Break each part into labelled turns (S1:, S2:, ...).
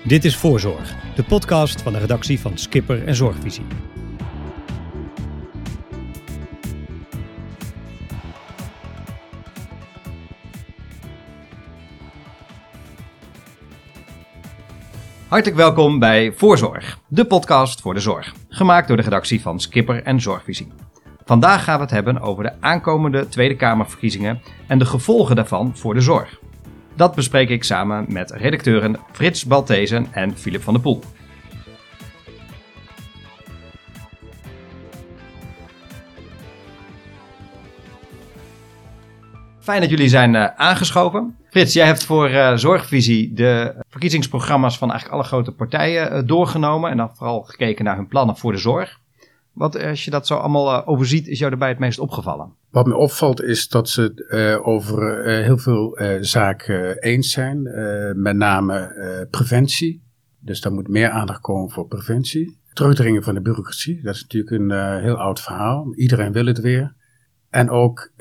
S1: Dit is Voorzorg, de podcast van de redactie van Skipper en Zorgvisie. Hartelijk welkom bij Voorzorg, de podcast voor de zorg. Gemaakt door de redactie van Skipper en Zorgvisie. Vandaag gaan we het hebben over de aankomende Tweede Kamerverkiezingen en de gevolgen daarvan voor de zorg. Dat bespreek ik samen met redacteuren Frits Balthezen en Philip van der Poel. Fijn dat jullie zijn uh, aangeschoven. Frits, jij hebt voor uh, Zorgvisie de verkiezingsprogramma's van eigenlijk alle grote partijen uh, doorgenomen. En dan vooral gekeken naar hun plannen voor de zorg. Wat, als je dat zo allemaal overziet, is jou daarbij het meest opgevallen?
S2: Wat me opvalt is dat ze uh, over heel veel zaken eens zijn. met name preventie. Dus daar moet meer aandacht komen voor preventie. Terugdringen van de bureaucratie. Dat is natuurlijk een heel oud verhaal. Iedereen wil het weer. En ook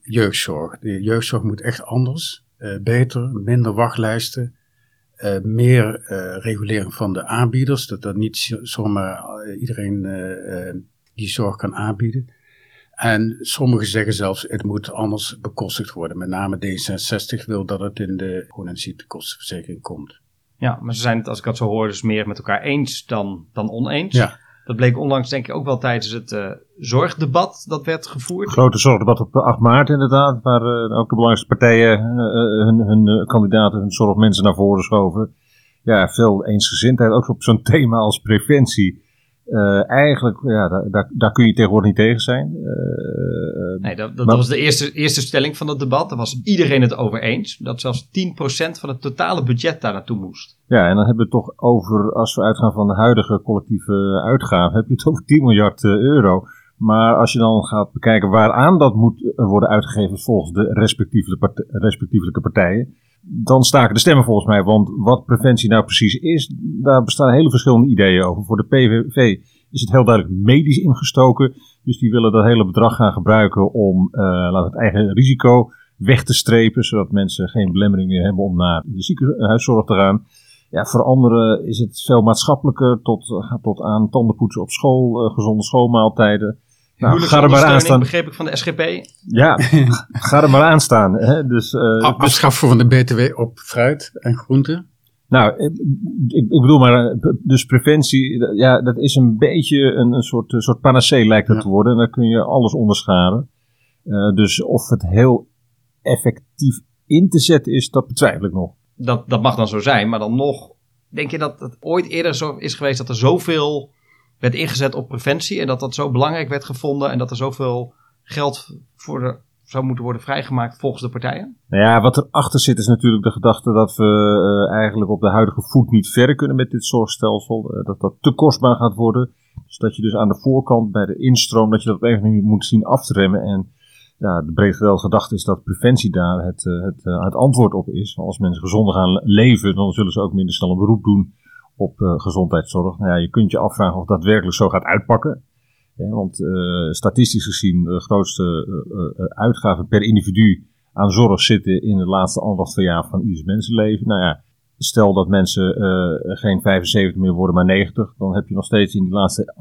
S2: jeugdzorg. De jeugdzorg moet echt anders. beter, minder wachtlijsten. Meer regulering van de aanbieders. Dat dat niet zomaar iedereen die zorg kan aanbieden. En sommigen zeggen zelfs, het moet anders bekostigd worden. Met name D66 wil dat het in de ziektekostenverzekering komt.
S1: Ja, maar ze zijn het, als ik dat zo hoor, dus meer met elkaar eens dan, dan oneens.
S2: Ja.
S1: Dat bleek onlangs denk ik ook wel tijdens het uh, zorgdebat dat werd gevoerd.
S3: Grote zorgdebat op 8 maart inderdaad, waar uh, ook de belangrijkste partijen uh, hun, hun kandidaten, hun zorgmensen naar voren schoven. Ja, veel eensgezindheid, ook op zo'n thema als preventie. Uh, eigenlijk, ja, daar, daar, kun je tegenwoordig niet tegen zijn.
S1: Uh, nee, dat, dat was de eerste, eerste stelling van het debat. Daar was iedereen het over eens. Dat zelfs 10% van het totale budget daar naartoe moest.
S3: Ja, en dan hebben we het toch over, als we uitgaan van de huidige collectieve uitgaven, heb je het over 10 miljard euro. Maar als je dan gaat bekijken waaraan dat moet worden uitgegeven volgens de respectievelijke, respectievelijke partijen, dan staken de stemmen volgens mij. Want wat preventie nou precies is, daar bestaan hele verschillende ideeën over. Voor de PVV is het heel duidelijk medisch ingestoken. Dus die willen dat hele bedrag gaan gebruiken om uh, het eigen risico weg te strepen. Zodat mensen geen belemmering meer hebben om naar de ziekenhuiszorg te gaan. Ja, voor anderen is het veel maatschappelijker tot, tot aan tandenpoetsen op school, uh, gezonde schoolmaaltijden.
S1: Nou, ga er maar aan staan. begreep ik van de SGP.
S3: Ja, ga er maar aan staan. Hè? Dus, uh,
S2: Afschaffen van de BTW op fruit en groenten.
S3: Nou, ik, ik, bedoel maar, eh, dus preventie, ja, dat is een beetje een, een soort, een soort panacee lijkt het te worden. En dan kun je alles onderscharen. Uh, dus of het heel effectief in te zetten is, dat betwijfel ik nog.
S1: Dat, dat mag dan zo zijn, maar dan nog, denk je dat het ooit eerder zo is geweest dat er zoveel werd ingezet op preventie en dat dat zo belangrijk werd gevonden en dat er zoveel geld voor zou moeten worden vrijgemaakt volgens de partijen?
S3: Nou ja, wat erachter zit is natuurlijk de gedachte dat we uh, eigenlijk op de huidige voet niet verder kunnen met dit zorgstelsel. Uh, dat dat te kostbaar gaat worden. Dus dat je dus aan de voorkant bij de instroom, dat je dat op een moet zien af. En ja, de breed gedachte is dat preventie daar het, uh, het, het antwoord op is. Als mensen gezonder gaan leven, dan zullen ze ook minder snel een beroep doen op uh, gezondheidszorg. Nou ja, je kunt je afvragen of dat werkelijk zo gaat uitpakken. Want uh, statistisch gezien de grootste uh, uitgaven per individu aan zorg zitten in het laatste anderhalf jaar van ieders mensenleven. Nou ja, stel dat mensen geen 75 meer worden, maar 90, dan heb je nog steeds in die laatste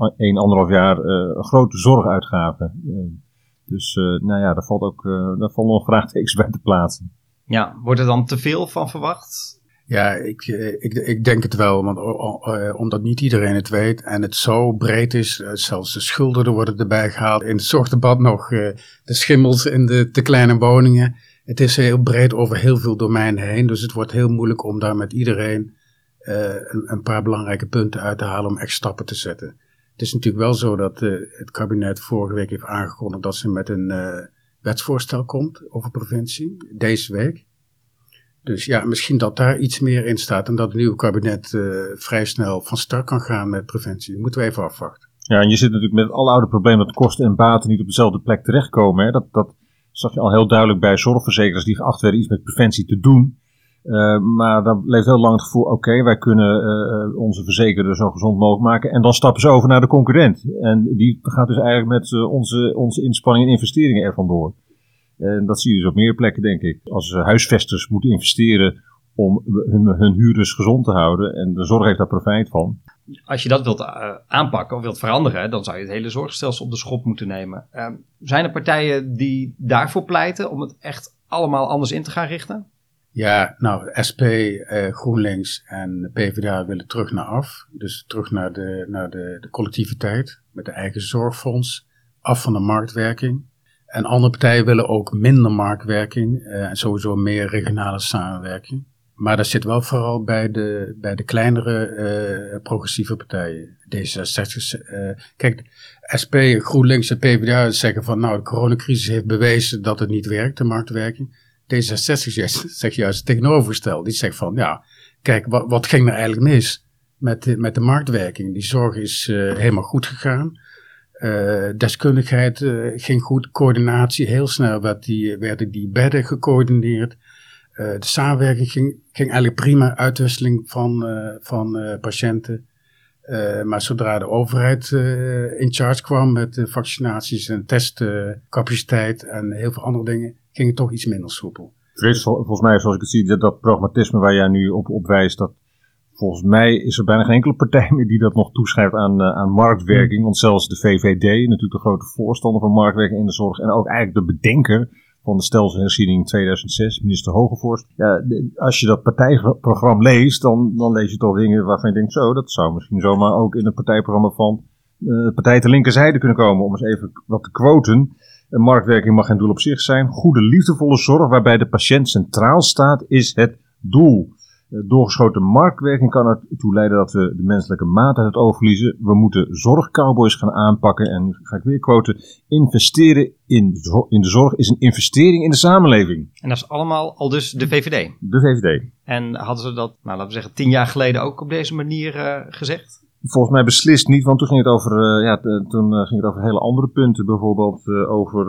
S3: 1,5 jaar een grote zorguitgaven. dus nou ja, daar valt ook daar valt nog vraagtekens bij te plaatsen.
S1: Ja, wordt er dan te veel van verwacht?
S2: Ja, ik, eh, ik, ik denk het wel, want uh, omdat niet iedereen het weet en het zo breed is, uh, zelfs de schulden worden erbij gehaald. In het zorgdebat nog de schimmels in de te kleine woningen. Het is heel breed over heel veel domeinen heen, dus het wordt heel moeilijk om daar met iedereen een, een, paar belangrijke punten uit te halen om echt stappen te zetten. Het is natuurlijk wel zo dat het kabinet vorige week heeft aangekondigd dat ze met een wetsvoorstel komt over preventie, deze week. Dus ja, misschien dat daar iets meer in staat en dat het nieuwe kabinet uh, vrij snel van start kan gaan met preventie. Dat moeten we even afwachten.
S3: Ja, en je zit natuurlijk met het oude probleem dat kosten en baten niet op dezelfde plek terechtkomen. Hè. Dat, dat zag je al heel duidelijk bij zorgverzekeraars die geacht werden iets met preventie te doen. Uh, maar dan leeft heel lang het gevoel, oké, wij kunnen uh, onze verzekerder zo gezond mogelijk maken. En dan stappen ze over naar de concurrent. En die gaat dus eigenlijk met onze, onze inspanningen en investeringen ervan door. En dat zie je dus op meer plekken, denk ik. Als huisvesters moeten investeren om hun, hun huurders gezond te houden. En de zorg heeft daar profijt van.
S1: Als je dat wilt uh, aanpakken of wilt veranderen, dan zou je het hele zorgstelsel op de schop moeten nemen. Uh, zijn er partijen die daarvoor pleiten om het echt allemaal anders in te gaan richten?
S2: Ja, nou, SP, uh, GroenLinks en PvdA willen terug naar af. Dus terug naar, de, naar de, de collectiviteit met de eigen zorgfonds. Af van de marktwerking. En andere partijen willen ook minder marktwerking en sowieso meer regionale samenwerking. Maar dat zit wel vooral bij de, bij de kleinere uh, progressieve partijen. D66. Uh, kijk, SP, GroenLinks en PvdA zeggen van nou, de coronacrisis heeft bewezen dat het niet werkt, de marktwerking. D66 zegt juist het tegenovergestelde. Die zegt van ja, kijk, wat, wat ging er eigenlijk mis met de, met de marktwerking? Die zorg is helemaal goed gegaan. Uh, deskundigheid uh, ging goed, coördinatie, heel snel werd die, werden die bedden gecoördineerd. De samenwerking ging, eigenlijk prima, uitwisseling van, van patiënten. maar zodra de overheid in charge kwam met vaccinaties en testcapaciteit en heel veel andere dingen, ging het toch iets minder soepel.
S3: Volgens mij, zoals ik het zie, dat, dat pragmatisme waar jij nu op, op wijst, dat volgens mij is er bijna geen enkele partij meer die dat nog toeschrijft aan, aan marktwerking. Want zelfs de VVD, natuurlijk de grote voorstander van marktwerking in de zorg en ook eigenlijk de bedenker van de stelselherziening 2006, minister Hogevorst. Ja, als je dat partijprogramma leest, dan, dan lees je toch dingen waarvan je denkt, zo, dat zou misschien zomaar ook in het partijprogramma van uh, de partij ter linkerzijde kunnen komen. Om eens even wat te quoten. Marktwerking mag geen doel op zich zijn. Goede, liefdevolle zorg waarbij de patiënt centraal staat, is het doel. Eh, doorgeschoten marktwerking kan ertoe leiden dat we de menselijke maat uit het oog verliezen. We moeten zorgcowboys gaan aanpakken. En ga ik weer quoten. Investeren in, in de zorg is een investering in de samenleving.
S1: En dat is allemaal al dus de VVD?
S3: De VVD.
S1: En hadden ze dat, nou, laten we zeggen, tien jaar geleden ook op deze manier uh, gezegd?
S3: Volgens mij beslist niet, want toen ging het over, uh, ja, toen uh, ging het over hele andere punten. Bijvoorbeeld uh, over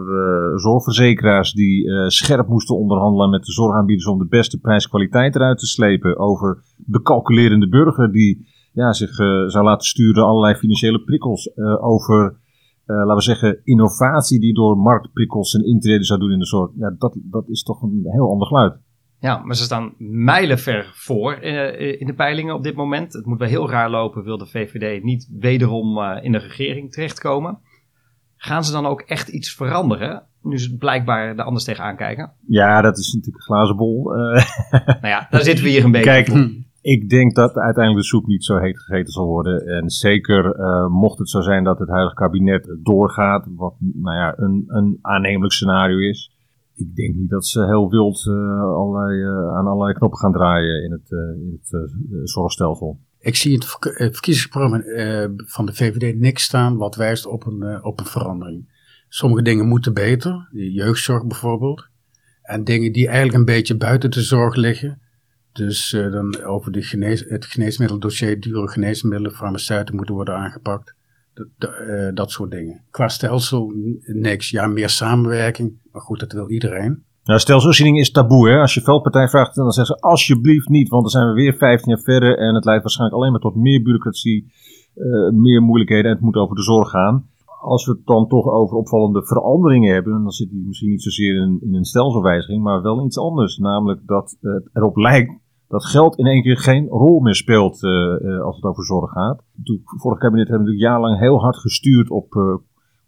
S3: zorgverzekeraars die scherp moesten onderhandelen met de zorgaanbieders om de beste prijs-kwaliteit eruit te slepen. Over de calculerende burger die ja, zich zou laten sturen allerlei financiële prikkels. over, laten we zeggen, innovatie die door marktprikkels een intrede zou doen in de zorg. Ja, dat, dat is toch een heel ander geluid.
S1: Ja, maar ze staan mijlenver voor in, in, de peilingen op dit moment. Het moet wel heel raar lopen, wil de VVD niet wederom uh, in de regering terechtkomen. Gaan ze dan ook echt iets veranderen? Nu ze blijkbaar er anders tegenaan kijken.
S3: Ja, dat is natuurlijk een glazen bol. Uh,
S1: nou ja, daar zitten we hier een beetje
S3: Kijk, ik denk dat uiteindelijk de soep niet zo heet gegeten zal worden. En zeker mocht het zo zijn dat het huidige kabinet doorgaat, wat nou ja, een, een aannemelijk scenario is ik denk niet dat ze heel wild uh, allerlei, uh, aan allerlei knoppen gaan draaien in het, uh, in het zorgstelsel.
S2: Ik zie in het verkiezingsprogramma van de VVD niks staan wat wijst op een, op een verandering. Sommige dingen moeten beter, de jeugdzorg bijvoorbeeld. En dingen die eigenlijk een beetje buiten de zorg liggen. Dus dan over de genees, het geneesmiddeldossier, dure geneesmiddelen, farmaceuten moeten worden aangepakt. Uh, dat soort dingen. Qua stelsel niks. Ja, meer samenwerking. Maar goed, dat wil iedereen.
S3: Nou, stelselsherziening is taboe. Hè? Als je veldpartij vraagt, dan zeggen ze alsjeblieft niet. Want dan zijn we weer 15 jaar verder. En het leidt waarschijnlijk alleen maar tot meer bureaucratie. Uh, meer moeilijkheden. En het moet over de zorg gaan. Als we het dan toch over opvallende veranderingen hebben. Dan zit die misschien niet zozeer in, in een stelselwijziging. Maar wel iets anders. Namelijk dat het erop lijkt dat geld in één keer geen rol meer speelt uh, als het over zorg gaat. Het vorige kabinet hebben natuurlijk jarenlang heel hard gestuurd op uh,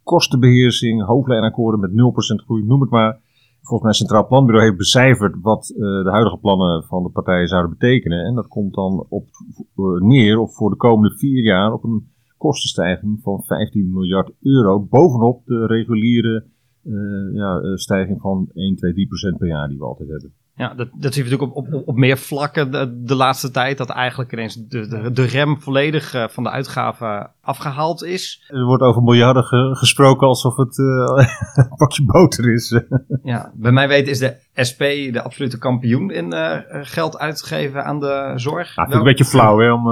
S3: kostenbeheersing, hoofdlijnakkoorden met 0% groei, noem het maar. Volgens mij het Centraal Planbureau heeft becijferd wat de huidige plannen van de partijen zouden betekenen. En dat komt dan op neer op voor de komende vier jaar op een kostenstijging van 15 miljard euro. Bovenop de reguliere ja, stijging van 1, 2, 3% per jaar die we altijd hebben.
S1: Ja, dat, dat zie je natuurlijk op, op, op meer vlakken de, de, laatste tijd. Dat eigenlijk ineens de, de, de rem volledig uh, van de uitgaven afgehaald is.
S3: Er wordt over miljarden ge, gesproken alsof het uh, een pakje boter is.
S1: ja, bij mij weten is de SP de absolute kampioen in uh, geld uitgeven aan de zorg.
S3: Ja, vind ik een beetje flauw hè, om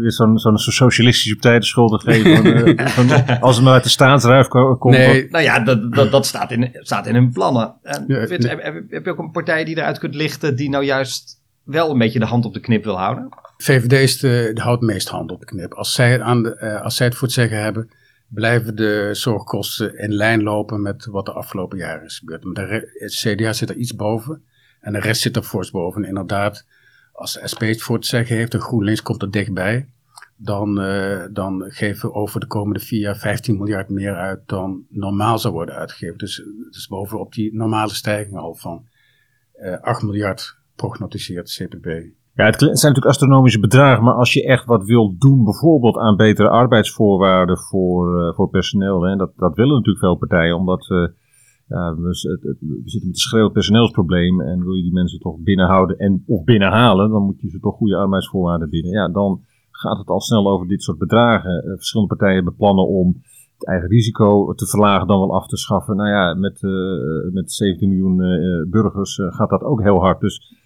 S3: weer zo'n zo'n socialistische partij de schuld te geven. van, als het maar uit de staatsruif komt.
S1: Nee, nou ja, dat, dat, dat staat, in, staat in hun plannen. En, ja, vind, nee. heb, heb je ook een partij die eruit kunt lichten die nou juist wel een beetje de hand op de knip wil houden?
S2: VVD is de, houdt meest hand op de knip. Als zij, aan de, zij het voor het zeggen hebben, blijven de zorgkosten in lijn lopen met wat de afgelopen jaren is gebeurd. Maar de het CDA zit er iets boven en de rest zit er fors boven. Inderdaad, als de SP het voor te zeggen heeft en GroenLinks komt er dichtbij, dan, uh, dan geven we over de komende vier jaar 15 miljard meer uit dan normaal zou worden uitgegeven. Dus, dus bovenop die normale stijging al van uh, 8 miljard prognotiseert CPB.
S3: Ja, het zijn natuurlijk astronomische bedragen, maar als je echt wat wil doen, bijvoorbeeld aan betere arbeidsvoorwaarden voor, uh, voor personeel, hè, dat, dat willen natuurlijk veel partijen, omdat ja, we, zitten met een schreeuwend personeelsprobleem en wil je die mensen toch binnenhouden en of binnenhalen, dan moet je ze toch goede arbeidsvoorwaarden bieden. Ja, dan gaat het al snel over dit soort bedragen. Uh, verschillende partijen hebben plannen om het eigen risico te verlagen dan wel af te schaffen. Nou ja, met, met 17 miljoen burgers gaat dat ook heel hard. Dus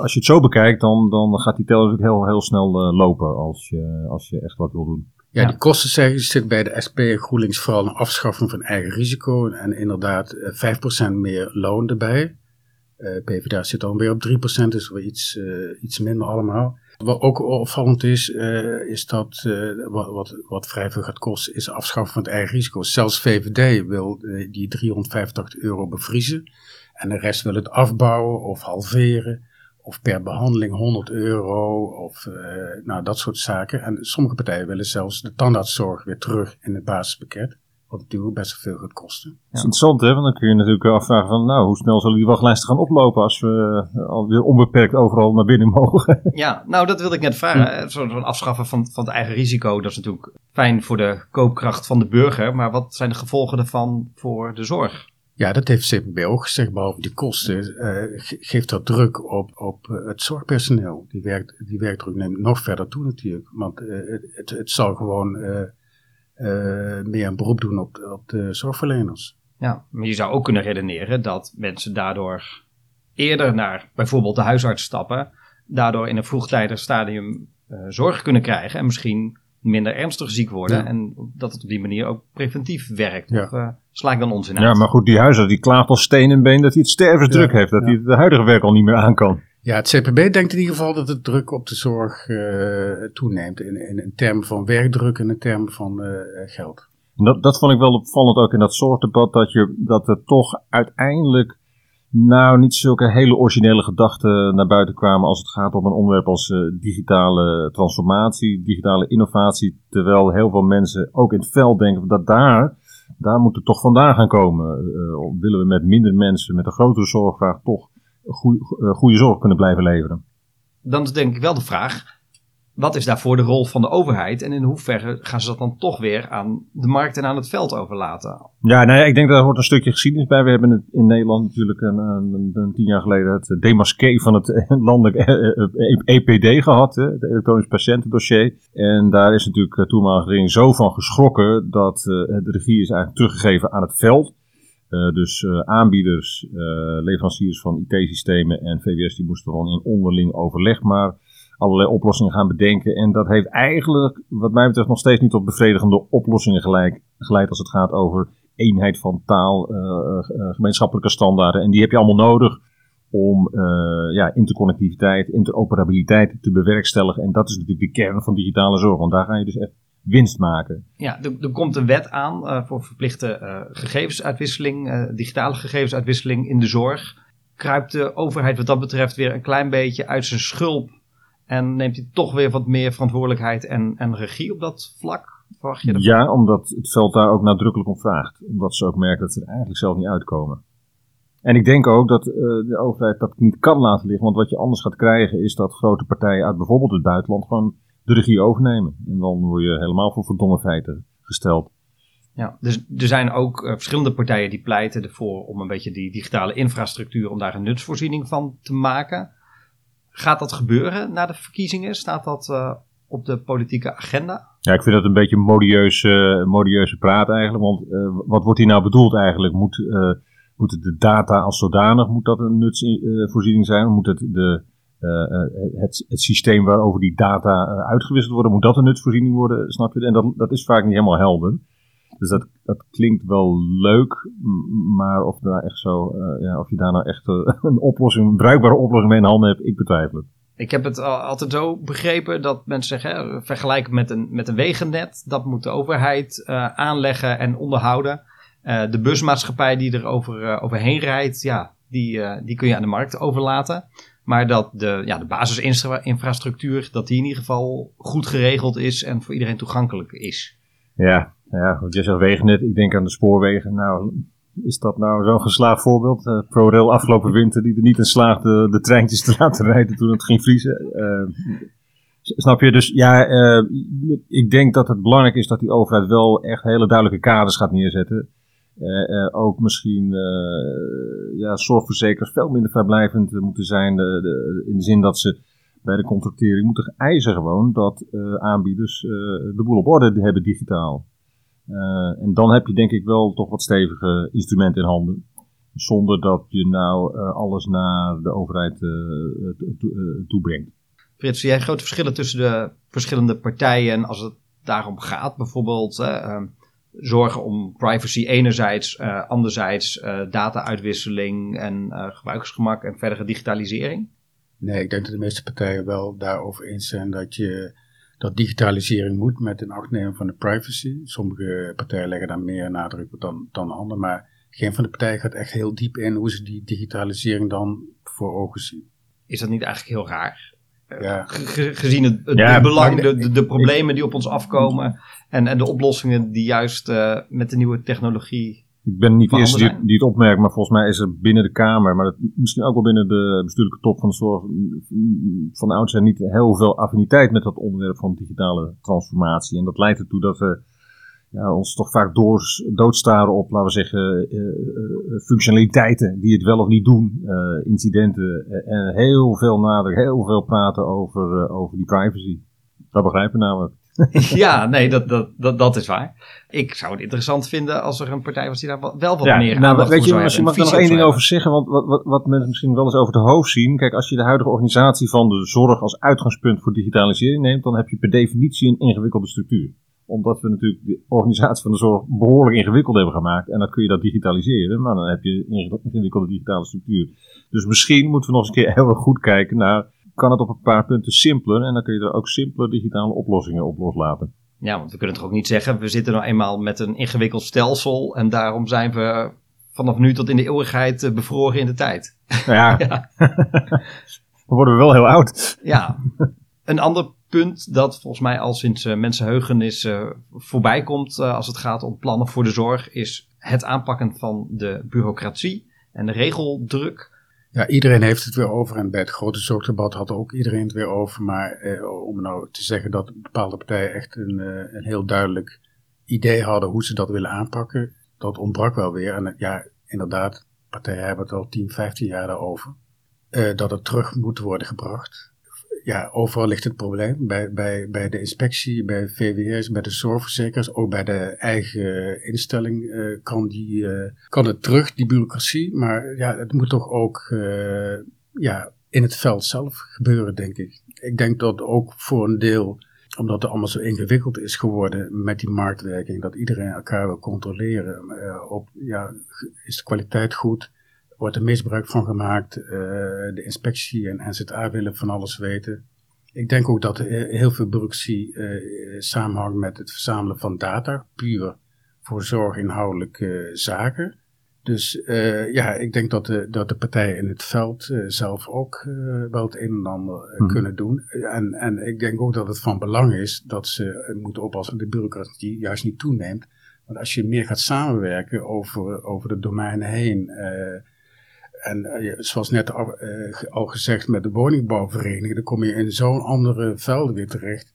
S3: als je het zo bekijkt, dan, dan gaat die teller natuurlijk heel, heel snel lopen als je, als je echt wat wil doen.
S2: Ja, ja. die kosten zit bij de SP en GroenLinks vooral een afschaffing van eigen risico. En inderdaad 5% meer loon erbij. PvdA zit dan weer op 3%, dus weer iets, iets minder allemaal. Wat ook opvallend is, uh, is dat uh, wat, wat, wat vrij veel gaat kosten, is afschaffen van het eigen risico. Zelfs VVD wil uh, die 385 euro bevriezen. En de rest wil het afbouwen of halveren. Of per behandeling 100 euro. Of nou, dat soort zaken. En sommige partijen willen zelfs de tandartszorg weer terug in het basispakket. Wat natuurlijk best veel gaat kosten.
S3: Dat is interessant, hè? Want dan kun je natuurlijk afvragen van, nou, hoe snel zullen die wachtlijsten gaan oplopen als we uh, alweer onbeperkt overal naar binnen mogen?
S1: Ja, nou, dat wilde ik net vragen. Zo'n afschaffen van, van het eigen risico, dat is natuurlijk fijn voor de koopkracht van de burger. Maar wat zijn de gevolgen daarvan voor de zorg?
S2: Ja, dat heeft CPB ook gezegd, behalve die kosten, uh, geeft dat druk op, op uh, het zorgpersoneel. Die, werkt, die werkdruk neemt nog verder toe natuurlijk, want uh, het, het, zal gewoon uh, meer een beroep doen op, op de zorgverleners.
S1: Ja, maar je zou ook kunnen redeneren dat mensen daardoor eerder naar bijvoorbeeld de huisarts stappen, daardoor in een vroegtijdig stadium zorg kunnen krijgen en misschien minder ernstig ziek worden. Ja. En dat het op die manier ook preventief werkt. Ja. Of uh, sla ik dan onzin uit?
S3: Ja, maar goed, die huisarts die klaagt al steen en been dat hij het stervensdruk ja. heeft. Dat hij de huidige werk al niet meer aan kan.
S2: Ja, het CPB denkt in ieder geval dat de druk op de zorg uh, toeneemt. In, in, in, termen van werkdruk en in termen van uh, geld.
S3: Dat, dat vond ik wel opvallend ook in dat zorgdebat. Dat, je, dat er toch uiteindelijk nou niet zulke hele originele gedachten naar buiten kwamen. Als het gaat om een onderwerp als uh, digitale transformatie, digitale innovatie. Terwijl heel veel mensen ook in het veld denken dat daar, daar moet het toch vandaan gaan komen. willen we met minder mensen, met een grotere zorgvraag toch goede zorg kunnen blijven leveren.
S1: Dan is denk ik wel de vraag, wat is daarvoor de rol van de overheid en in hoeverre gaan ze dat dan toch weer aan de markt en aan het veld overlaten?
S3: Ja, nou ja, ik denk dat hoort een stukje geschiedenis bij. We hebben het in Nederland natuurlijk een, een, een tien jaar geleden het demasqué van het landelijk EPD gehad, het elektronisch patiëntendossier. En daar is natuurlijk de toenmalige regering zo van geschrokken dat de regie is eigenlijk teruggegeven aan het veld. Dus aanbieders, leveranciers van IT-systemen en VWS die moesten dan in onderling overleg maar allerlei oplossingen gaan bedenken. En dat heeft eigenlijk, wat mij betreft, nog steeds niet tot bevredigende oplossingen gelijk, geleid als het gaat over eenheid van taal, gemeenschappelijke standaarden. En die heb je allemaal nodig om ja, interconnectiviteit, interoperabiliteit te bewerkstelligen. En dat is natuurlijk de kern van digitale zorg, want daar ga je dus echt winst maken.
S1: Ja, er, komt een wet aan voor verplichte gegevensuitwisseling, digitale gegevensuitwisseling in de zorg. Kruipt de overheid wat dat betreft weer een klein beetje uit zijn schulp en neemt hij toch weer wat meer verantwoordelijkheid en, en regie op dat vlak? Verwacht je
S3: dat? Ja, omdat het veld daar ook nadrukkelijk om vraagt. Omdat ze ook merken dat ze er eigenlijk zelf niet uitkomen. En ik denk ook dat uh, de overheid dat niet kan laten liggen. Want wat je anders gaat krijgen is dat grote partijen uit bijvoorbeeld het buitenland gewoon de regie overnemen. En dan word je helemaal voor verdomme feiten gesteld.
S1: Ja, dus er zijn ook uh, verschillende partijen die pleiten ervoor om een beetje die digitale infrastructuur, om daar een nutsvoorziening van te maken. Gaat dat gebeuren na de verkiezingen? Staat dat uh, op de politieke agenda?
S3: Ja, ik vind dat een beetje modieuze, uh, modieuze praat eigenlijk. Want wat wordt hier nou bedoeld eigenlijk? Moet, moet de data als zodanig, moet dat een nutsvoorziening zijn? Moet het de het, het, systeem waarover die data uitgewisseld worden, moet dat een nutsvoorziening worden, snap je? En dat, dat is vaak niet helemaal helder. Dus dat, dat klinkt wel leuk, maar of, daar echt zo, uh, ja, of je daar nou echt een oplossing, een bruikbare oplossing mee in handen hebt, ik betwijfel het.
S1: Ik heb het altijd zo begrepen dat mensen zeggen, hè, vergelijken met een, met een wegennet, dat moet de overheid aanleggen en onderhouden. de busmaatschappij die er over, overheen rijdt, ja, die, die kun je aan de markt overlaten. Maar dat de, ja, de basisinfrastructuur, dat die in ieder geval goed geregeld is en voor iedereen toegankelijk is.
S3: Ja, ja goed, je zegt wegennet. Ik denk aan de spoorwegen. Nou, is dat nou zo'n geslaagd voorbeeld? Uh, ProRail afgelopen winter die er niet in slaagde de treintjes te laten rijden toen het ging vriezen. Uh, snap je? Dus ja, uh, ik denk dat het belangrijk is dat die overheid wel echt hele duidelijke kaders gaat neerzetten. ook misschien ja, zorgverzekers veel minder verblijvend moeten zijn. De, in de zin dat ze bij de contractering moeten eisen gewoon dat aanbieders de boel op orde hebben digitaal. Uh, en dan heb je denk ik wel toch wat stevige instrumenten in handen. Zonder dat je nou uh, alles naar de overheid uh, toebrengt.
S1: Frits, zie jij grote verschillen tussen de verschillende partijen als het daarom gaat? Bijvoorbeeld ehm, zorgen om privacy enerzijds, anderzijds data-uitwisseling en gebruikersgemak en verdere digitalisering?
S2: Nee, ik denk dat de meeste partijen wel daarover eens zijn dat je dat digitalisering moet met een acht nemen van de privacy. Sommige partijen leggen daar meer nadruk op dan, dan anderen, maar geen van de partijen gaat echt heel diep in hoe ze die digitalisering dan voor ogen zien.
S1: Is dat niet eigenlijk heel raar? Ja. gezien het, het, belang, de, de, problemen die op ons afkomen en, en de oplossingen die juist uh, met de nieuwe technologie
S3: ik ben niet de eerste die, die, het opmerkt, maar volgens mij is er binnen de Kamer, maar misschien ook wel binnen de bestuurlijke top van de zorg, van de oudsher niet heel veel affiniteit met dat onderwerp van digitale transformatie. En dat leidt ertoe dat we ja, ons toch vaak door, doodstaren op, laten we zeggen, uh, uh, functionaliteiten die het wel of niet doen, uh, incidenten, en heel veel nadruk, heel veel praten over, over die privacy. Dat begrijpen namelijk.
S1: ja, nee, dat, dat, dat, dat is waar. Ik zou het interessant vinden als er een partij was die daar wel wat
S3: ja,
S1: meer
S3: nou, weet je, Misschien mag ik er nog één ding over zeggen, want wat, wat, wat mensen misschien wel eens over de hoofd zien. Kijk, als je de huidige organisatie van de zorg als uitgangspunt voor digitalisering neemt, dan heb je per definitie een ingewikkelde structuur omdat we natuurlijk de organisatie van de zorg behoorlijk ingewikkeld hebben gemaakt. En dan kun je dat digitaliseren, maar dan heb je een ingewikkelde digitale structuur. Dus misschien moeten we nog eens een keer heel erg goed kijken naar kan het op een paar punten simpeler. En dan kun je er ook simpele digitale oplossingen op loslaten.
S1: Ja, want we kunnen toch ook niet zeggen, we zitten nou eenmaal met een ingewikkeld stelsel. En daarom zijn we vanaf nu tot in de eeuwigheid eh, bevroren in de tijd.
S3: Nou ja, ja. dan worden we wel heel oud.
S1: Ja, een ander punt dat volgens mij al sinds uh, mensenheugenis uh, voorbij komt als het gaat om plannen voor de zorg, is het aanpakken van de bureaucratie en de regeldruk.
S2: Ja, iedereen heeft het weer over. En bij het grote zorgdebat had ook iedereen het weer over. Maar eh, om nou te zeggen dat bepaalde partijen echt een, eh, een heel duidelijk idee hadden hoe ze dat willen aanpakken, dat ontbrak wel weer. En ja, inderdaad, partijen hebben het al 10, 15 jaar daarover. Uh, dat het terug moet worden gebracht ja, overal ligt het probleem. Bij, bij, bij de inspectie, bij VWS, bij de zorgverzekers, ook bij de eigen instelling uh, kan, die, uh, kan het terug, die bureaucratie. Maar ja, het moet toch ook uh, ja, in het veld zelf gebeuren, denk ik. Ik denk dat ook voor een deel, omdat het allemaal zo ingewikkeld is geworden met die marktwerking, dat iedereen elkaar wil controleren. op, ja, is de kwaliteit goed? Wordt er misbruik van gemaakt. Uh, de inspectie en NZA willen van alles weten. Ik denk ook dat heel veel bureaucratie uh, samenhangt met het verzamelen van data, puur voor zorginhoudelijke zaken. Dus uh, ja, ik denk dat de, dat de partijen in het veld zelf ook wel het een en ander hmm. kunnen doen. En, en ik denk ook dat het van belang is dat ze moeten oppassen dat de bureaucratie juist niet toeneemt. Want als je meer gaat samenwerken over, over de domeinen heen, en uh, zoals net al, uh, al, gezegd met de woningbouwvereniging, dan kom je in zo'n andere velden weer terecht.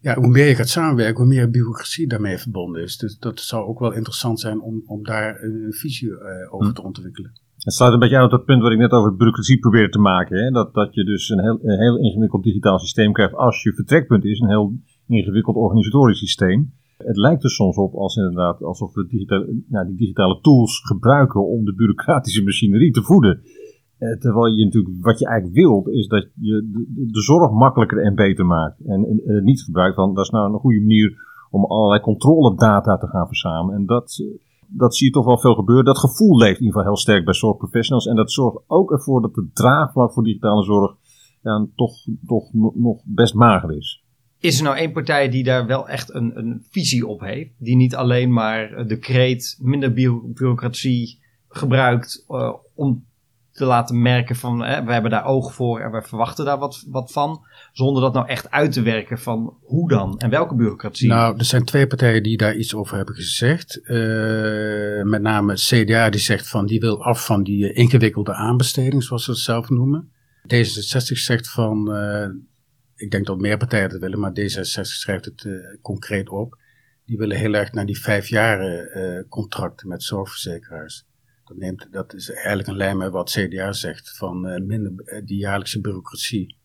S2: Ja, hoe meer je gaat samenwerken, hoe meer bureaucratie daarmee verbonden is. Dus dat zou ook wel interessant zijn om, om daar een, visie uh, over hm. te ontwikkelen.
S3: Het staat een beetje aan op dat punt wat ik net over bureaucratie probeerde te maken. Hè? Dat, dat je dus een heel, een heel ingewikkeld digitaal systeem krijgt als je vertrekpunt is. Een heel ingewikkeld organisatorisch systeem. Het lijkt er soms op als inderdaad alsof we digitale, nou, die digitale tools gebruiken om de bureaucratische machinerie te voeden. Eh, terwijl je natuurlijk, wat je eigenlijk wilt, is dat je de, zorg makkelijker en beter maakt. En, niet gebruik van, dat is nou een goede manier om allerlei controledata te gaan verzamelen. En dat, dat zie je toch wel veel gebeuren. Dat gevoel leeft in ieder geval heel sterk bij zorgprofessionals. En dat zorgt ook ervoor dat de draagvlak voor digitale zorg ja, toch, toch nog best mager is.
S1: Is er nou één partij die daar wel echt een, een visie op heeft? Die niet alleen maar de kreet minder bureaucratie gebruikt uh, om te laten merken van hè, we hebben daar oog voor en we verwachten daar wat, wat van. Zonder dat nou echt uit te werken van hoe dan en welke bureaucratie.
S2: Nou, er zijn twee partijen die daar iets over hebben gezegd. Met name CDA die zegt van die wil af van die ingewikkelde aanbesteding, zoals ze het zelf noemen. D66 zegt van, ik denk dat meer partijen dat willen, maar D66 schrijft het uh, concreet op. Die willen heel erg naar die vijf jaren contracten met zorgverzekeraars. Dat, neemt, dat is eigenlijk een lijn met wat CDA zegt van uh, minder die jaarlijkse bureaucratie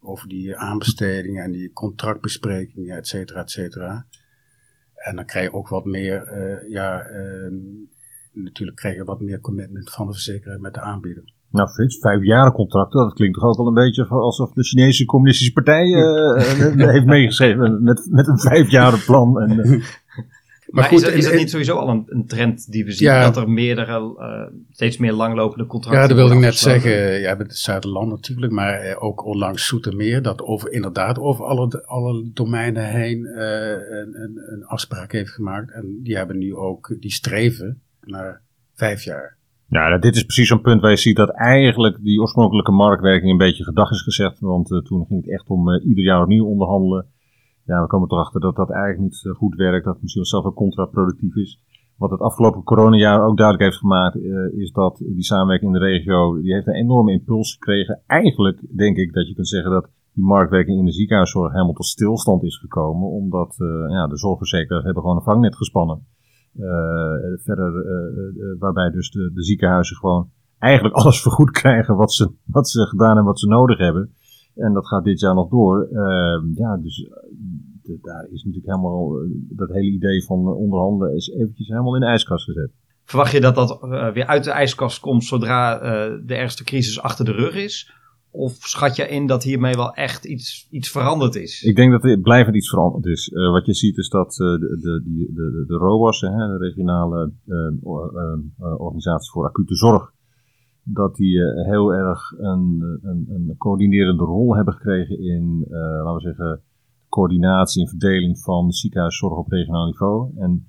S2: over die aanbestedingen en die contractbesprekingen, et cetera, et cetera. En dan krijg je ook wat meer, ja, uh, natuurlijk krijg je wat meer commitment van de verzekeraar met de aanbieder.
S3: Nou Frits, vijf jaren contracten, dat klinkt toch ook wel een beetje alsof de Chinese communistische partij uh, heeft meegeschreven met, met een vijfjaren plan. En,
S1: maar, goed, is, dat, niet sowieso al een, een, trend die we zien? dat er meerdere, uh, steeds meer langlopende contracten
S2: Ja, dat wilde ik net zeggen. Ja, het Zuiderland natuurlijk, maar uh, ook onlangs Soetermeer. Dat over, inderdaad over alle, alle domeinen heen uh, een, een, een, afspraak heeft gemaakt. En die hebben nu ook, die streven naar vijf jaar.
S3: Ja, dit is precies zo'n punt waar je ziet dat eigenlijk die oorspronkelijke marktwerking een beetje gedag is gezegd. Want toen ging het echt om ieder jaar opnieuw onderhandelen ja, we komen erachter dat dat eigenlijk niet eh, goed werkt. Dat het misschien zelf ook contraproductief is. Wat het afgelopen coronajaar ook duidelijk heeft gemaakt, is dat die samenwerking in de regio, die heeft een enorme impuls gekregen. Eigenlijk denk ik dat je kunt zeggen dat die marktwerking in de ziekenhuiszorg helemaal tot stilstand is gekomen. Omdat ja, de zorgverzekeraars hebben gewoon een vangnet gespannen. Uh, verder, waarbij dus de, de ziekenhuizen gewoon eigenlijk alles vergoed krijgen wat ze, wat ze gedaan en wat ze nodig hebben. En dat gaat dit jaar nog door. Uh, ja, dus daar is natuurlijk helemaal, dat hele idee van onderhandelen is eventjes helemaal in de ijskast gezet.
S1: Verwacht je dat dat weer uit de ijskast komt zodra de ergste crisis achter de rug is? Of schat je in dat hiermee wel echt iets, iets veranderd is?
S3: Ik denk dat er blijvend iets veranderd is. wat je ziet is dat de, de, de, de, de ROAS, de regionale organisatie voor acute zorg, dat die uh, heel erg een, een, een, coördinerende rol hebben gekregen in, uh, laten we zeggen, coördinatie en verdeling van ziekenhuiszorg op regionaal niveau. En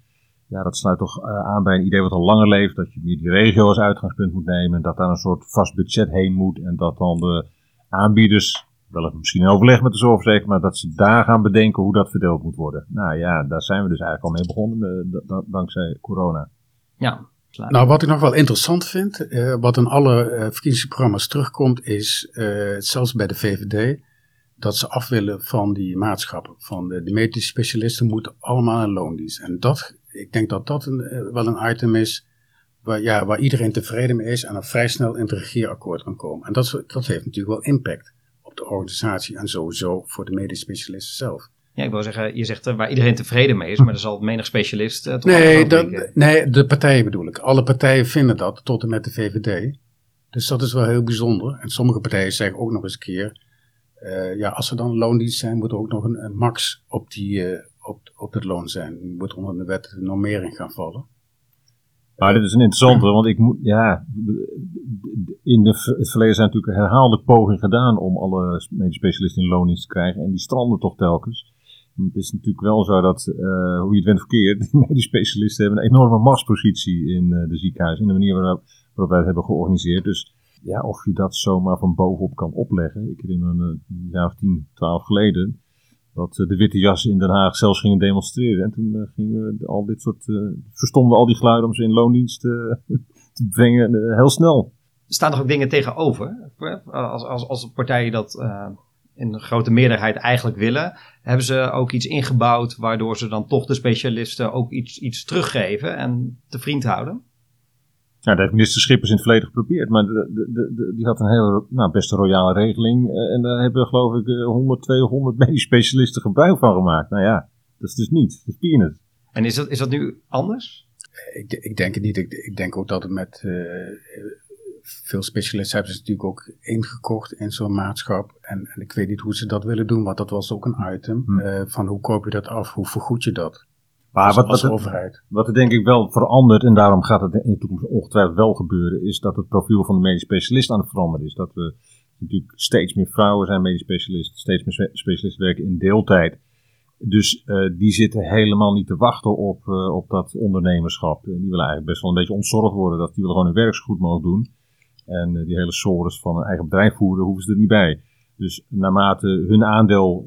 S3: ja, dat sluit toch uh, aan bij een idee wat al langer leeft, dat je die regio als uitgangspunt moet nemen, dat daar een soort vast budget heen moet en dat dan de aanbieders, wel misschien in overleg met de zorgverzekeraar, maar dat ze daar gaan bedenken hoe dat verdeeld moet worden. Nou ja, daar zijn we dus eigenlijk al mee begonnen, dankzij corona.
S1: Ja,
S2: nou, wat ik nog wel interessant vind, uh, wat in alle uh, verkiezingsprogramma's terugkomt, is uh, zelfs bij de VVD, dat ze af willen van die maatschappen. Van de, de medische specialisten moeten allemaal een loondienst. En dat, ik denk dat dat een, wel een item is waar, ja, waar iedereen tevreden mee is en dan vrij snel in het regeerakkoord kan komen. En dat, dat heeft natuurlijk wel impact op de organisatie en sowieso voor de medische specialisten zelf.
S1: Ja, ik wil zeggen, je zegt uh, waar iedereen tevreden mee is, maar er zal menig specialist uh, toch
S2: nee, dat, nee, de partijen bedoel ik. Alle partijen vinden dat, tot en met de VVD. Dus dat is wel heel bijzonder. En sommige partijen zeggen ook nog eens een keer, uh, ja, als er dan loondienst zijn, moet er ook nog een, een max op, die, op, op het loon zijn. Moet onder de wet de normering gaan vallen.
S3: Maar dit is een interessante, want ik moet, ja, in de, het verleden zijn natuurlijk herhaalde pogingen gedaan om alle medisch specialisten in loondienst te krijgen. En die stranden toch telkens. Het is natuurlijk wel zo dat, uh, hoe je het went verkeerd, de medisch specialisten hebben een enorme machtspositie in uh, de ziekenhuizen. In de manier waarop, waarop wij het hebben georganiseerd. Dus ja, of je dat zomaar van bovenop kan opleggen. Ik herinner me een jaar of tien, twaalf geleden dat uh, de witte jassen in Den Haag zelfs gingen demonstreren. En toen gingen we al dit soort, verstonden al die geluiden om ze in loondienst te brengen heel snel.
S1: Staan er ook dingen tegenover? Als, als, als partijen dat in grote meerderheid eigenlijk willen, hebben ze ook iets ingebouwd waardoor ze dan toch de specialisten ook iets, iets teruggeven en te vriend houden?
S3: Ja, dat heeft minister Schippers in het verleden geprobeerd, maar de, de, de, die had een hele, nou, best een royale regeling. Eh, en daar hebben geloof ik 100, 200 medisch specialisten gebruik van gemaakt. Nou ja, dat is dus niet, dat is peanut.
S1: En is dat, is dat nu anders?
S2: Ik, ik denk het niet. Ik, ik denk ook dat het met uh, veel specialisten hebben ze natuurlijk ook ingekocht in zo'n maatschap. En, en, ik weet niet hoe ze dat willen doen, want dat was ook een item. Hm. Uh, van hoe koop je dat af? Hoe vergoed je dat?
S3: Maar als, wat, wat, overheid. wat er denk ik wel verandert, en daarom gaat het in de toekomst ongetwijfeld wel gebeuren, is dat het profiel van de medisch specialist aan het veranderen is. Dat we natuurlijk steeds meer vrouwen zijn medisch specialisten, steeds meer specialisten werken in deeltijd. Dus uh, die zitten helemaal niet te wachten op, uh, op dat ondernemerschap. die willen eigenlijk best wel een beetje ontzorgd worden. Dat die willen gewoon hun werk zo goed mogelijk doen. En die hele sores van een eigen bedrijf voeren, hoeven ze er niet bij. Dus naarmate hun aandeel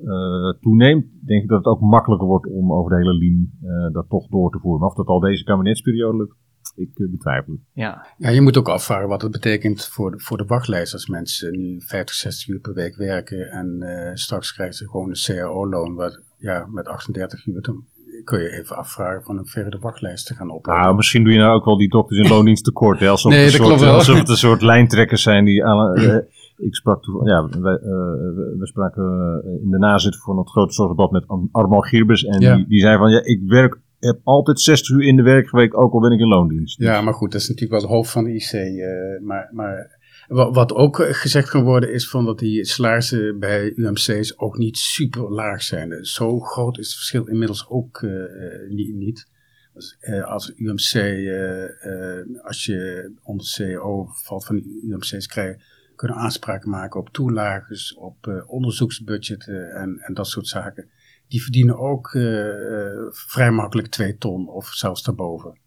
S3: toeneemt, denk ik dat het ook makkelijker wordt om over de hele linie dat toch door te voeren. Maar of dat al deze kabinetsperiode lukt, ik betwijfel
S1: Ja.
S2: ja, je moet ook afvragen wat het betekent voor de, voor de wachtlijst als mensen nu 50, 60 uur per week werken en straks krijgen ze gewoon een CAO-loon wat ja, met 38 uur. Dan kun je even afvragen van een verre de wachtlijst te gaan oplopen.
S3: Nou, misschien doe je nou ook wel die dokters in loondienst tekort. Hè? Alsof,
S2: Nee,
S3: het
S2: dat
S3: een soort,
S2: klopt wel.
S3: alsof het een soort lijntrekkers zijn die alle, eh, ik sprak toen, ja, we, we, we spraken eh, in de nazit van het grote zorgdebat met Armand Gierbers. En
S2: Ja.
S3: die, die zei van, ja, ik werk, heb altijd 60 uur in de werkweek, ook al ben ik in loondienst.
S2: Ja, maar goed, dat is natuurlijk wel het hoofd van de IC. eh, maar, maar wa- wat ook eh, gezegd kan worden is van dat die salarissen bij UMC's ook niet super laag zijn. Eh, Zo groot is het verschil inmiddels ook eh, eh, niet. Dus, eh, als UMC, eh, eh, als je onder CO valt van de UMC's krijgen, kunnen aanspraken maken op toelages, op eh, onderzoeksbudgetten en, en dat soort zaken. Die verdienen ook eh, eh, vrij makkelijk twee ton of zelfs daarboven.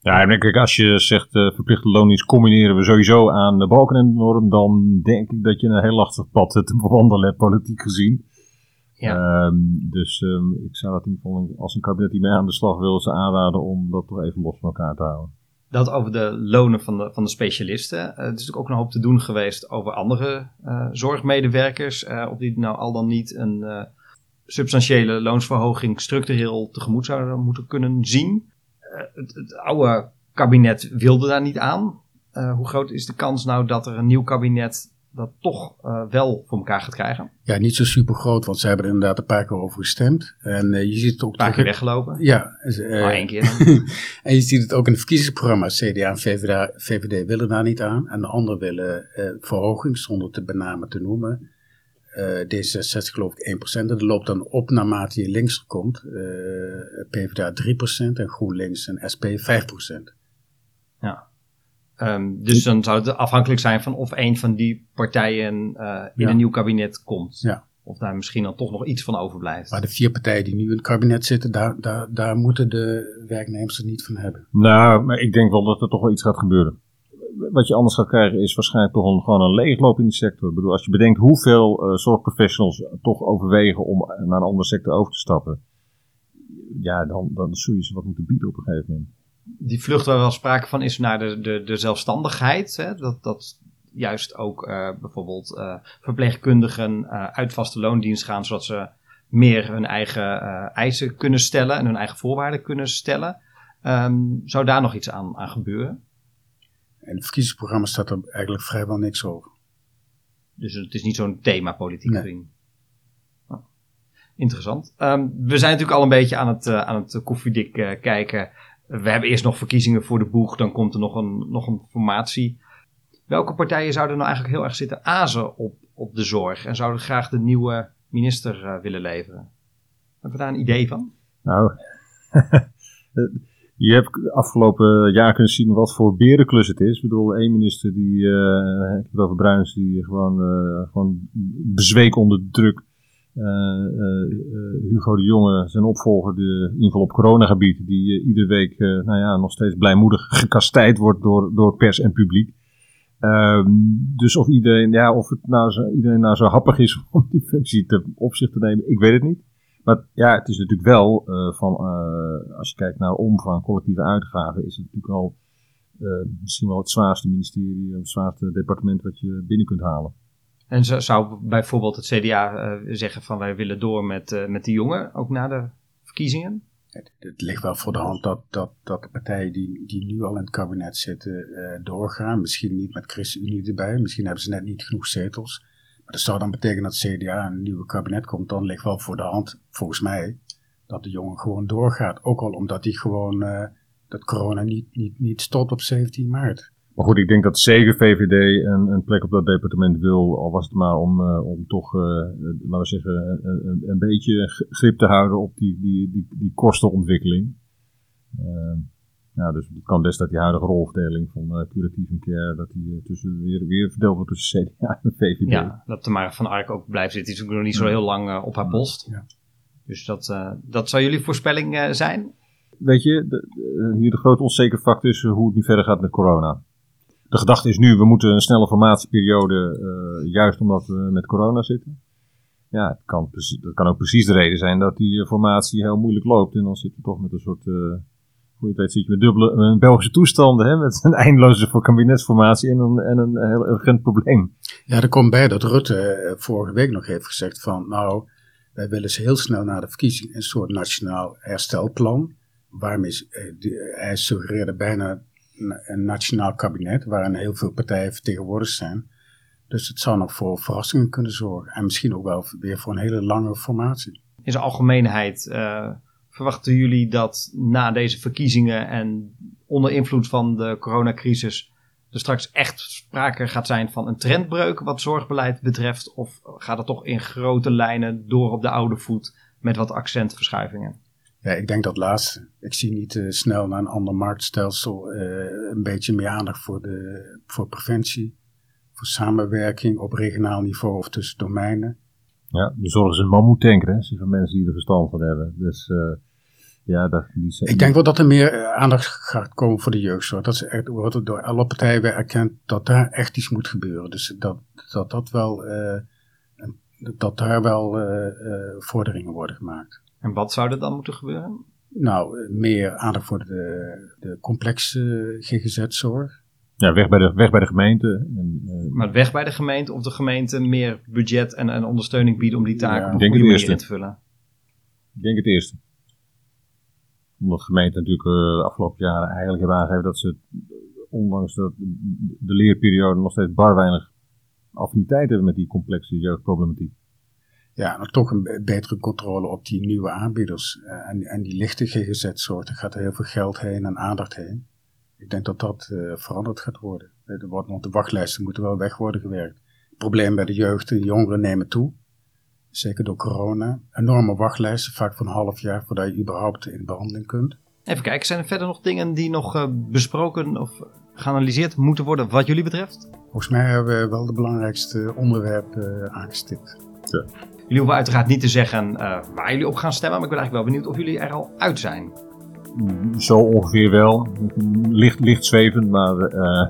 S3: Ja, en kijk, als je zegt eh, verplichte loondienst combineren we sowieso aan de balkenennorm, dan denk ik dat je een heel lastig pad te bewandelen hebt, politiek gezien.
S1: Ja.
S3: Ehm, dus ehm, ik zou dat in ieder geval, als een kabinet die mee aan de slag wil, ze aanraden om dat toch even los van elkaar te houden.
S1: Dat over de lonen van de, van de specialisten. Eh, er is natuurlijk ook een hoop te doen geweest over andere eh, zorgmedewerkers. eh of die nou al dan niet een substantiële loonsverhoging structureel tegemoet zouden moeten kunnen zien. Het, het oude kabinet wilde daar niet aan. Hoe groot is de kans nou dat er een nieuw kabinet dat toch eh, wel voor elkaar gaat krijgen? Een
S2: Ja, niet zo super groot, want ze hebben er inderdaad een paar keer over gestemd. En eh, je ziet het ook
S1: paar keer weggelopen.
S2: Ja, eh,
S1: maar één keer dan.
S2: en je ziet het ook in het verkiezingsprogramma. CDA en VVD, VVD willen daar niet aan. En de anderen willen verhoging, zonder te benamen te noemen. Eh, D66 geloof ik 1%. En dat loopt dan op naarmate je links komt. PvdA 3% en GroenLinks en SP 5%.
S1: Ehm, dus dan zou het afhankelijk zijn van of een van die partijen eh, in
S2: Ja.
S1: een nieuw kabinet komt.
S2: Ja.
S1: Of daar misschien dan toch nog iets van overblijft.
S2: Maar de vier partijen die nu in het kabinet zitten, daar, daar, daar moeten de werknemers het niet van hebben.
S3: Nou, maar ik denk wel dat er toch wel iets gaat gebeuren. Wat je anders gaat krijgen is waarschijnlijk toch een, gewoon een leegloop in die sector. Ik bedoel, als je bedenkt hoeveel eh, zorgprofessionals toch overwegen om naar een andere sector over te stappen. Ja, dan, dan zul je ze wat moeten bieden op een gegeven moment.
S1: Die vlucht waar wel sprake van is naar de, de, de zelfstandigheid. Hè? Dat, dat juist ook eh, bijvoorbeeld eh, verpleegkundigen eh, uit vaste loondienst gaan, zodat ze meer hun eigen eisen kunnen stellen en hun eigen voorwaarden kunnen stellen. Ehm, zou daar nog iets aan, aan gebeuren?
S2: In het verkiezingsprogramma staat er eigenlijk vrijwel niks over.
S1: Dus het is niet zo'n thema politiek
S2: Nee.
S1: gezien. Nou, interessant. Ehm, we zijn natuurlijk al een beetje aan het, aan het koffiedik kijken. We hebben eerst nog verkiezingen voor de boeg, dan komt er nog een, nog een formatie. Welke partijen zouden nou eigenlijk heel erg zitten azen op, op de zorg en zouden graag de nieuwe minister eh, willen leveren? Hebben we daar een idee van?
S3: Nou, je hebt afgelopen jaar kunnen zien wat voor berenklus het is. Ik bedoel, één minister die, eh, ik heb het over Bruins, die gewoon, eh, gewoon bezweek onder de druk. Eh, eh, eh, Hugo de Jonge, zijn opvolger, de, in ieder geval op coronagebied, die iedere week nou ja, nog steeds blijmoedig gekastijd wordt door, door pers en publiek. Ehm, dus of iedereen, ja, of het nou zo, iedereen nou zo happig is om die functie te, op zich te nemen, ik weet het niet. Maar ja, het is natuurlijk wel eh, van, eh, als je kijkt naar omvang, collectieve uitgaven, is het natuurlijk al eh, misschien wel het zwaarste ministerie, het zwaarste departement wat je binnen kunt halen.
S1: En zo- zou bijvoorbeeld het CDA eh, zeggen van wij willen door met, eh, met die jongen, ook na de verkiezingen?
S2: Het, het ligt wel voor de hand dat, dat, dat de partijen die, die nu al in het kabinet zitten eh, doorgaan. Misschien niet met ChristenUnie erbij, misschien hebben ze net niet genoeg zetels. Maar dat zou dan betekenen dat het CDA een nieuwe kabinet komt. Dan ligt wel voor de hand, volgens mij, dat de jongen gewoon doorgaat. Ook al omdat hij gewoon, dat corona niet, niet, niet stopt op 17 maart.
S3: Maar goed, ik denk dat zeker VVD een, een plek op dat departement wil, al was het maar om, eh, om toch, eh, laten we zeggen, een, een, een beetje grip te houden op die, die, die, die kostenontwikkeling. Eh, ja, dus het kan best dat die huidige rolverdeling van eh curatief en care, dat die eh, tussen, weer, weer verdeeld wordt tussen CDA en VVD.
S1: Ja, dat Tamara van Ark ook blijft zitten. Die is ook nog niet zo heel lang eh, op haar post.
S2: Ja.
S1: Dus dat, eh, dat zou jullie voorspelling eh, zijn?
S3: Weet je, de- de- hier de grote onzekere factor is eh, hoe het nu verder gaat met corona. De gedachte is nu, we moeten een snelle formatieperiode, uh, juist omdat we met corona zitten. Ja, het kan, dat kan ook precies de reden zijn dat die formatie heel moeilijk loopt. En dan zitten we toch met een soort, uh, hoe je het weet, zit je met dubbele een Belgische toestanden. Hè, met een eindeloze kabinetsformatie en een, en een heel urgent probleem.
S2: Ja, er komt bij dat Rutte vorige week nog heeft gezegd van, nou, wij willen ze heel snel na de verkiezing een soort nationaal herstelplan. Waarmee hij suggereerde bijna een nationaal kabinet waarin heel veel partijen vertegenwoordigd zijn. Dus het zou nog voor verrassingen kunnen zorgen. En misschien ook wel weer voor een hele lange formatie.
S1: In zijn algemeenheid uh, verwachten jullie dat na deze verkiezingen en onder invloed van de coronacrisis er straks echt sprake gaat zijn van een trendbreuk wat zorgbeleid betreft? Of gaat het toch in grote lijnen door op de oude voet met wat accentverschuivingen?
S2: Ja, ik denk dat laatste. Ik zie niet uh, snel naar een ander marktstelsel. Uh, een beetje meer aandacht voor, de, voor preventie, voor samenwerking op regionaal niveau of tussen domeinen.
S3: Ja, de zorg is een mammoetank, hè, van mensen die er verstand van hebben. Dus uh, ja, dat, die
S2: zijn... Ik denk wel dat er meer aandacht gaat komen voor de jeugdzorg. Dat is echt, wordt door alle partijen weer erkend dat daar echt iets moet gebeuren. Dus dat dat, dat wel, dat daar wel vorderingen worden gemaakt.
S1: En wat zou er dan moeten gebeuren?
S2: Nou, meer aandacht voor de, de complexe GGZ-zorg.
S3: Ja, weg bij de, weg bij de gemeente. En,
S1: uh, maar weg bij de gemeente of de gemeente meer budget en, en ondersteuning bieden om die taken ja, op een goede manier in te vullen?
S3: Ik denk het eerste. Omdat de gemeente natuurlijk uh, de afgelopen jaren eigenlijk hebben aangegeven dat ze, ondanks dat de leerperiode, nog steeds bar weinig affiniteit hebben met die complexe jeugdproblematiek
S2: ja, nog toch een betere controle op die nieuwe aanbieders. Uh, en, en die lichte GGZ-soorten gaat er heel veel geld heen en aandacht heen. Ik denk dat dat uh, veranderd gaat worden. De, want de wachtlijsten moeten wel weg worden gewerkt. Het probleem bij de jeugd, de jongeren nemen toe. Zeker door corona. Enorme wachtlijsten, vaak van een half jaar voordat je überhaupt in behandeling kunt.
S1: Even kijken, zijn er verder nog dingen die nog uh, besproken of geanalyseerd moeten worden wat jullie betreft?
S2: Volgens mij hebben we wel de belangrijkste onderwerpen aangestipt.
S1: Ja. Jullie hoeven uiteraard niet te zeggen uh, waar jullie op gaan stemmen, maar ik ben eigenlijk wel benieuwd of jullie er al uit zijn.
S3: Zo ongeveer wel. Licht, licht zwevend, maar uh,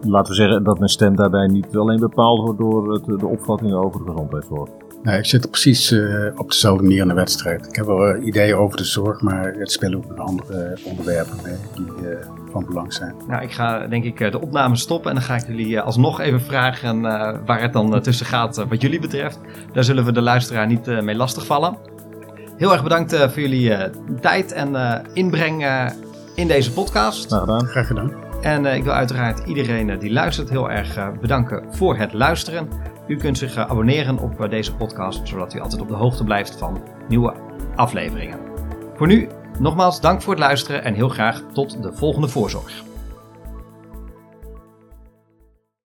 S3: laten we zeggen dat mijn stem daarbij niet alleen bepaald wordt door het, de opvattingen over de gezondheidszorg.
S2: Ik zit precies uh, op dezelfde manier in de wedstrijd. Ik heb wel ideeën over de zorg, maar het spelen ook nog andere onderwerpen mee die van belang zijn.
S1: Nou, ik ga denk ik de opname stoppen en dan ga ik jullie alsnog even vragen waar het dan tussen gaat wat jullie betreft. Daar zullen we de luisteraar niet mee lastigvallen. Heel erg bedankt voor jullie tijd en inbreng in deze podcast.
S3: Graag gedaan.
S2: Graag gedaan.
S1: En ik wil uiteraard iedereen die luistert heel erg bedanken voor het luisteren. U kunt zich abonneren op deze podcast, zodat u altijd op de hoogte blijft van nieuwe afleveringen. Voor nu Nogmaals dank voor het luisteren en heel graag tot de volgende voorzorg.